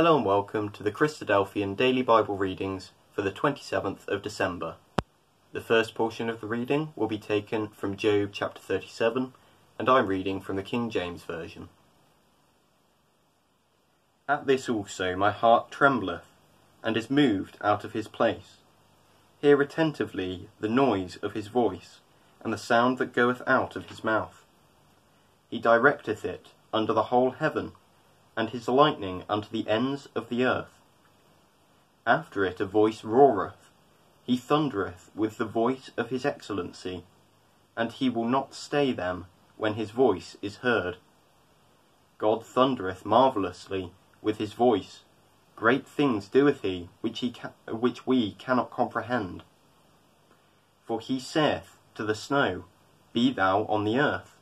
Hello and welcome to the Christadelphian Daily Bible Readings for the 27th of December. The first portion of the reading will be taken from Job chapter 37, and I'm reading from the King James Version. At this also my heart trembleth, and is moved out of his place. Hear attentively the noise of his voice, and the sound that goeth out of his mouth. He directeth it under the whole heaven and his lightning unto the ends of the earth. After it a voice roareth, he thundereth with the voice of his excellency, and he will not stay them when his voice is heard. God thundereth marvellously with his voice. Great things doeth he, which, he ca- which we cannot comprehend. For he saith to the snow, Be thou on the earth,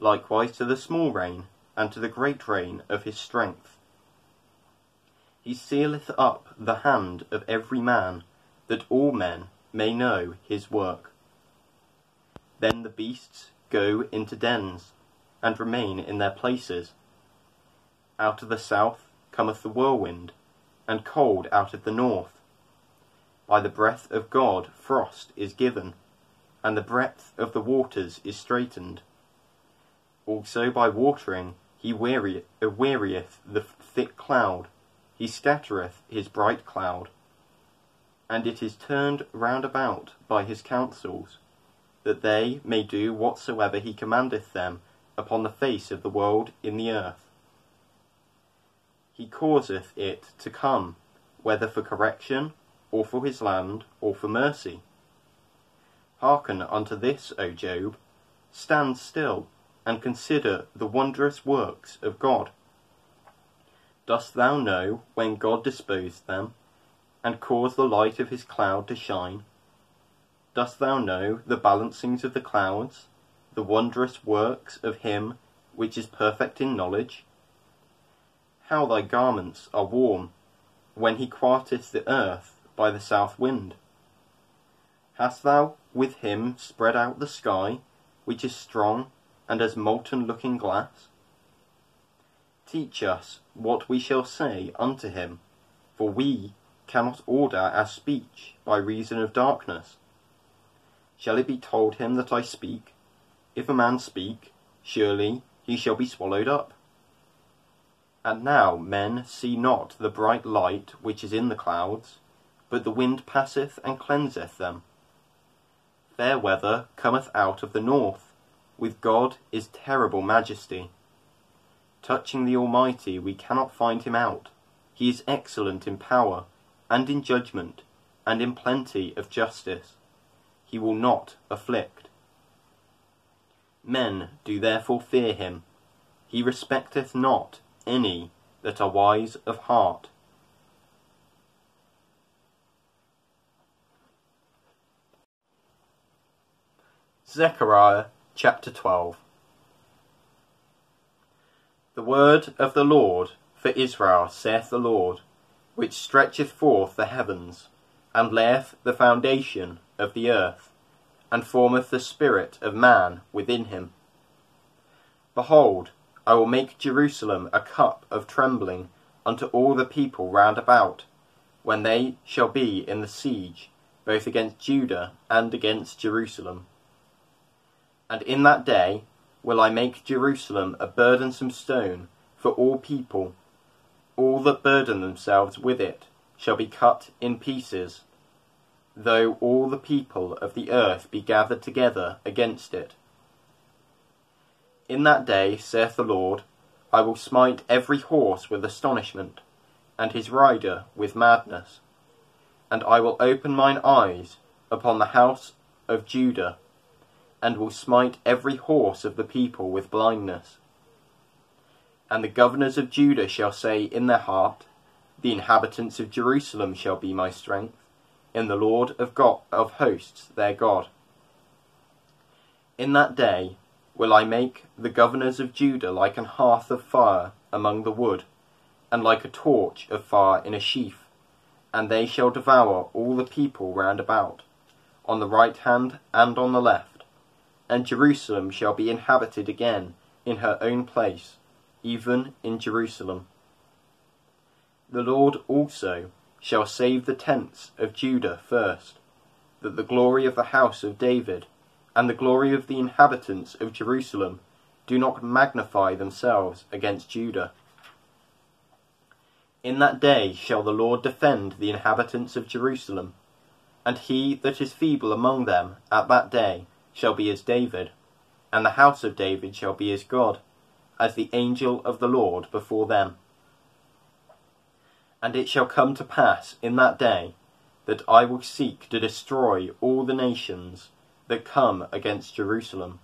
likewise to the small rain, and to the great rain of his strength. He sealeth up the hand of every man, that all men may know his work. Then the beasts go into dens, and remain in their places. Out of the south cometh the whirlwind, and cold out of the north. By the breath of God frost is given, and the breadth of the waters is straitened. Also by watering he wearieth, uh, wearieth the thick cloud, he scattereth his bright cloud. And it is turned round about by his counsels, that they may do whatsoever he commandeth them upon the face of the world in the earth. He causeth it to come, whether for correction, or for his land, or for mercy. Hearken unto this, O Job, stand still and consider the wondrous works of God. Dost thou know when God disposed them, and caused the light of his cloud to shine? Dost thou know the balancings of the clouds, the wondrous works of him which is perfect in knowledge? How thy garments are warm, when he quieteth the earth by the south wind. Hast thou with him spread out the sky, which is strong and as molten looking glass? Teach us what we shall say unto him, for we cannot order our speech by reason of darkness. Shall it be told him that I speak? If a man speak, surely he shall be swallowed up. And now men see not the bright light which is in the clouds, but the wind passeth and cleanseth them. Fair weather cometh out of the north, with God is terrible majesty. Touching the Almighty, we cannot find him out. He is excellent in power, and in judgment, and in plenty of justice. He will not afflict. Men do therefore fear him. He respecteth not any that are wise of heart. Zechariah Chapter 12 The word of the Lord for Israel, saith the Lord, which stretcheth forth the heavens, and layeth the foundation of the earth, and formeth the spirit of man within him. Behold, I will make Jerusalem a cup of trembling unto all the people round about, when they shall be in the siege, both against Judah and against Jerusalem. And in that day will I make Jerusalem a burdensome stone for all people. All that burden themselves with it shall be cut in pieces, though all the people of the earth be gathered together against it. In that day, saith the Lord, I will smite every horse with astonishment, and his rider with madness. And I will open mine eyes upon the house of Judah and will smite every horse of the people with blindness. And the governors of Judah shall say in their heart, The inhabitants of Jerusalem shall be my strength, in the Lord of God of hosts their God. In that day will I make the governors of Judah like an hearth of fire among the wood, and like a torch of fire in a sheaf, and they shall devour all the people round about, on the right hand and on the left, and Jerusalem shall be inhabited again in her own place, even in Jerusalem. The Lord also shall save the tents of Judah first, that the glory of the house of David and the glory of the inhabitants of Jerusalem do not magnify themselves against Judah. In that day shall the Lord defend the inhabitants of Jerusalem, and he that is feeble among them at that day shall be as David, and the house of David shall be as God, as the angel of the Lord before them. And it shall come to pass in that day that I will seek to destroy all the nations that come against Jerusalem.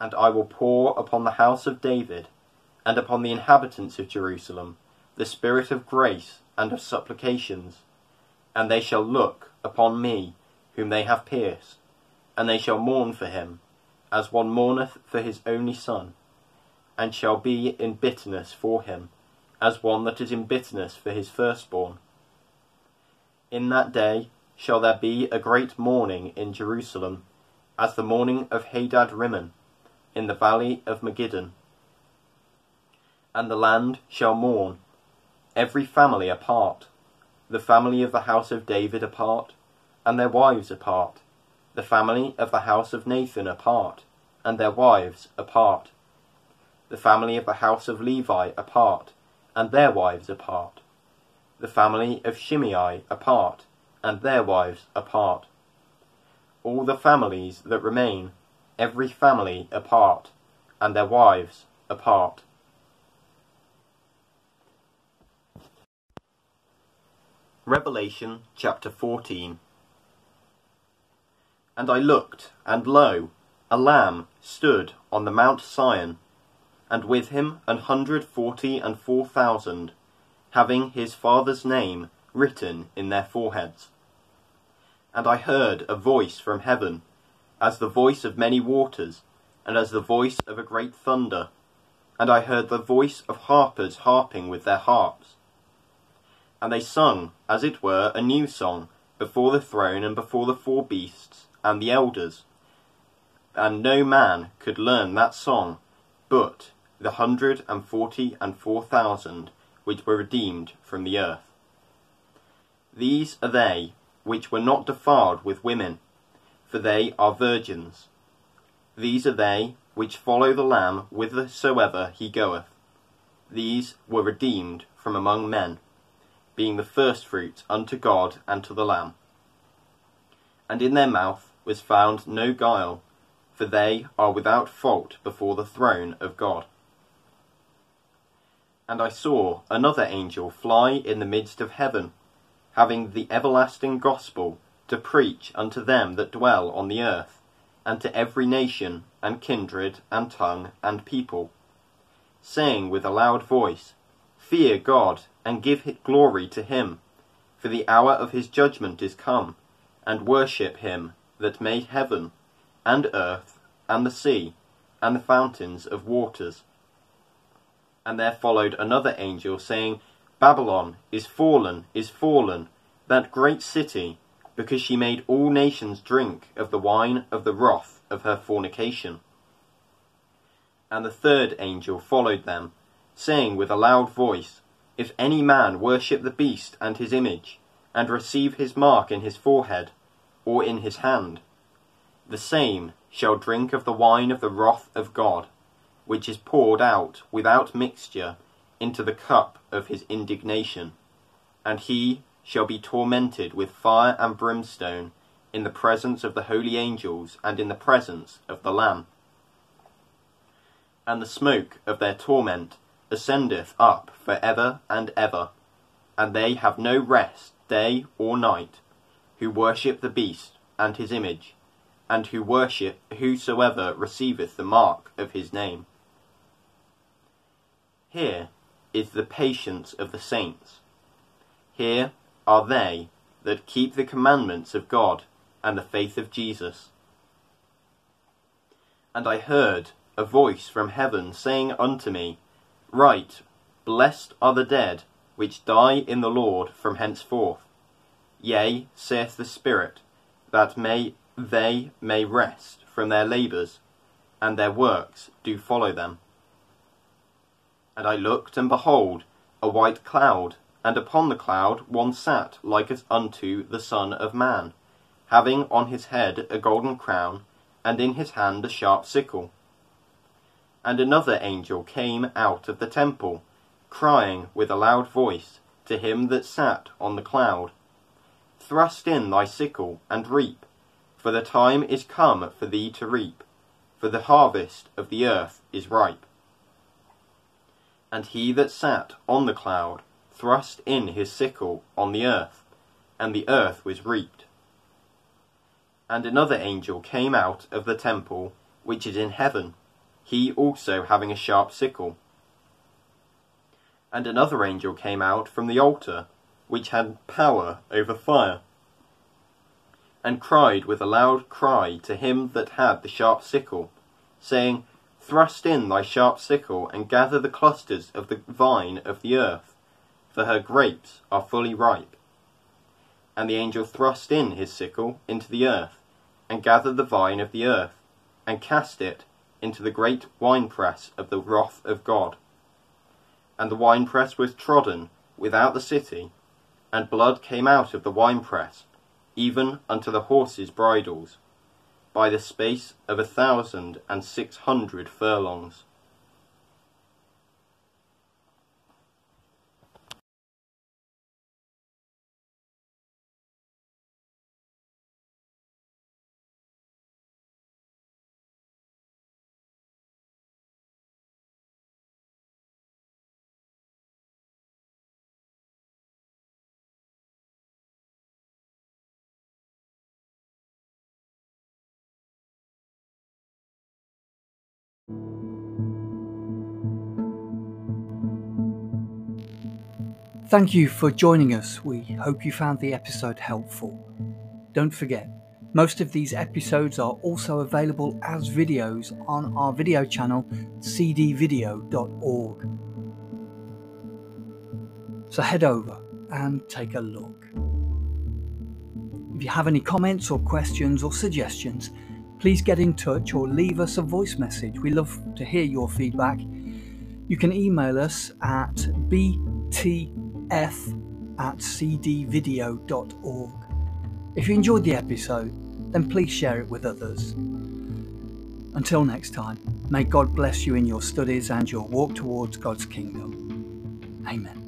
And I will pour upon the house of David and upon the inhabitants of Jerusalem the spirit of grace and of supplications, and they shall look upon me whom they have pierced, and they shall mourn for him, as one mourneth for his only son, and shall be in bitterness for him as one that is in bitterness for his firstborn. In that day shall there be a great mourning in Jerusalem, as the mourning of Hadad Rimmon, in the valley of Megiddon. And the land shall mourn, every family apart, the family of the house of David apart, and their wives apart, the family of the house of Nathan apart, and their wives apart, the family of the house of Levi apart, and their wives apart, the family of Shimei apart, and their wives apart, all the families that remain, every family apart, and their wives apart. Revelation chapter 14 And I looked, and lo, a lamb stood on the Mount Sion and with him an hundred forty and four thousand, having his father's name written in their foreheads. And I heard a voice from heaven, as the voice of many waters, and as the voice of a great thunder, and I heard the voice of harpers harping with their harps. And they sung, as it were, a new song, before the throne and before the four beasts and the elders. And no man could learn that song, but the hundred and forty and four thousand which were redeemed from the earth. These are they which were not defiled with women, for they are virgins. These are they which follow the Lamb whithersoever he goeth. These were redeemed from among men, being the firstfruits unto God and to the Lamb. And in their mouth was found no guile, for they are without fault before the throne of God. And I saw another angel fly in the midst of heaven, having the everlasting gospel to preach unto them that dwell on the earth, and to every nation, and kindred, and tongue, and people, saying with a loud voice, Fear God, and give glory to him, for the hour of his judgment is come, and worship him that made heaven, and earth, and the sea, and the fountains of waters and there followed another angel, saying, Babylon is fallen, is fallen, that great city, because she made all nations drink of the wine of the wrath of her fornication. And the third angel followed them, saying with a loud voice, If any man worship the beast and his image, and receive his mark in his forehead, or in his hand, the same shall drink of the wine of the wrath of God which is poured out without mixture into the cup of his indignation, and he shall be tormented with fire and brimstone in the presence of the holy angels and in the presence of the Lamb. And the smoke of their torment ascendeth up for ever and ever, and they have no rest day or night, who worship the beast and his image, and who worship whosoever receiveth the mark of his name. Here is the patience of the saints, Here are they that keep the commandments of God and the faith of Jesus. And I heard a voice from heaven saying unto me, Write, Blessed are the dead which die in the Lord from henceforth. Yea, saith the Spirit, that may they may rest from their labours, and their works do follow them. And I looked, and behold, a white cloud, and upon the cloud one sat like as unto the Son of Man, having on his head a golden crown, and in his hand a sharp sickle. And another angel came out of the temple, crying with a loud voice to him that sat on the cloud, Thrust in thy sickle, and reap, for the time is come for thee to reap, for the harvest of the earth is ripe. And he that sat on the cloud thrust in his sickle on the earth, and the earth was reaped. And another angel came out of the temple which is in heaven, he also having a sharp sickle. And another angel came out from the altar, which had power over fire, and cried with a loud cry to him that had the sharp sickle, saying, Thrust in thy sharp sickle, and gather the clusters of the vine of the earth, for her grapes are fully ripe. And the angel thrust in his sickle into the earth, and gathered the vine of the earth, and cast it into the great winepress of the wrath of God. And the winepress was trodden without the city, and blood came out of the winepress, even unto the horses' bridles by the space of a thousand and six hundred furlongs. Thank you for joining us. We hope you found the episode helpful. Don't forget, most of these episodes are also available as videos on our video channel, cdvideo.org. So head over and take a look. If you have any comments or questions or suggestions, please get in touch or leave us a voice message. We love to hear your feedback. You can email us at bt f at cdvideo.org. If you enjoyed the episode, then please share it with others. Until next time, may God bless you in your studies and your walk towards God's kingdom. Amen.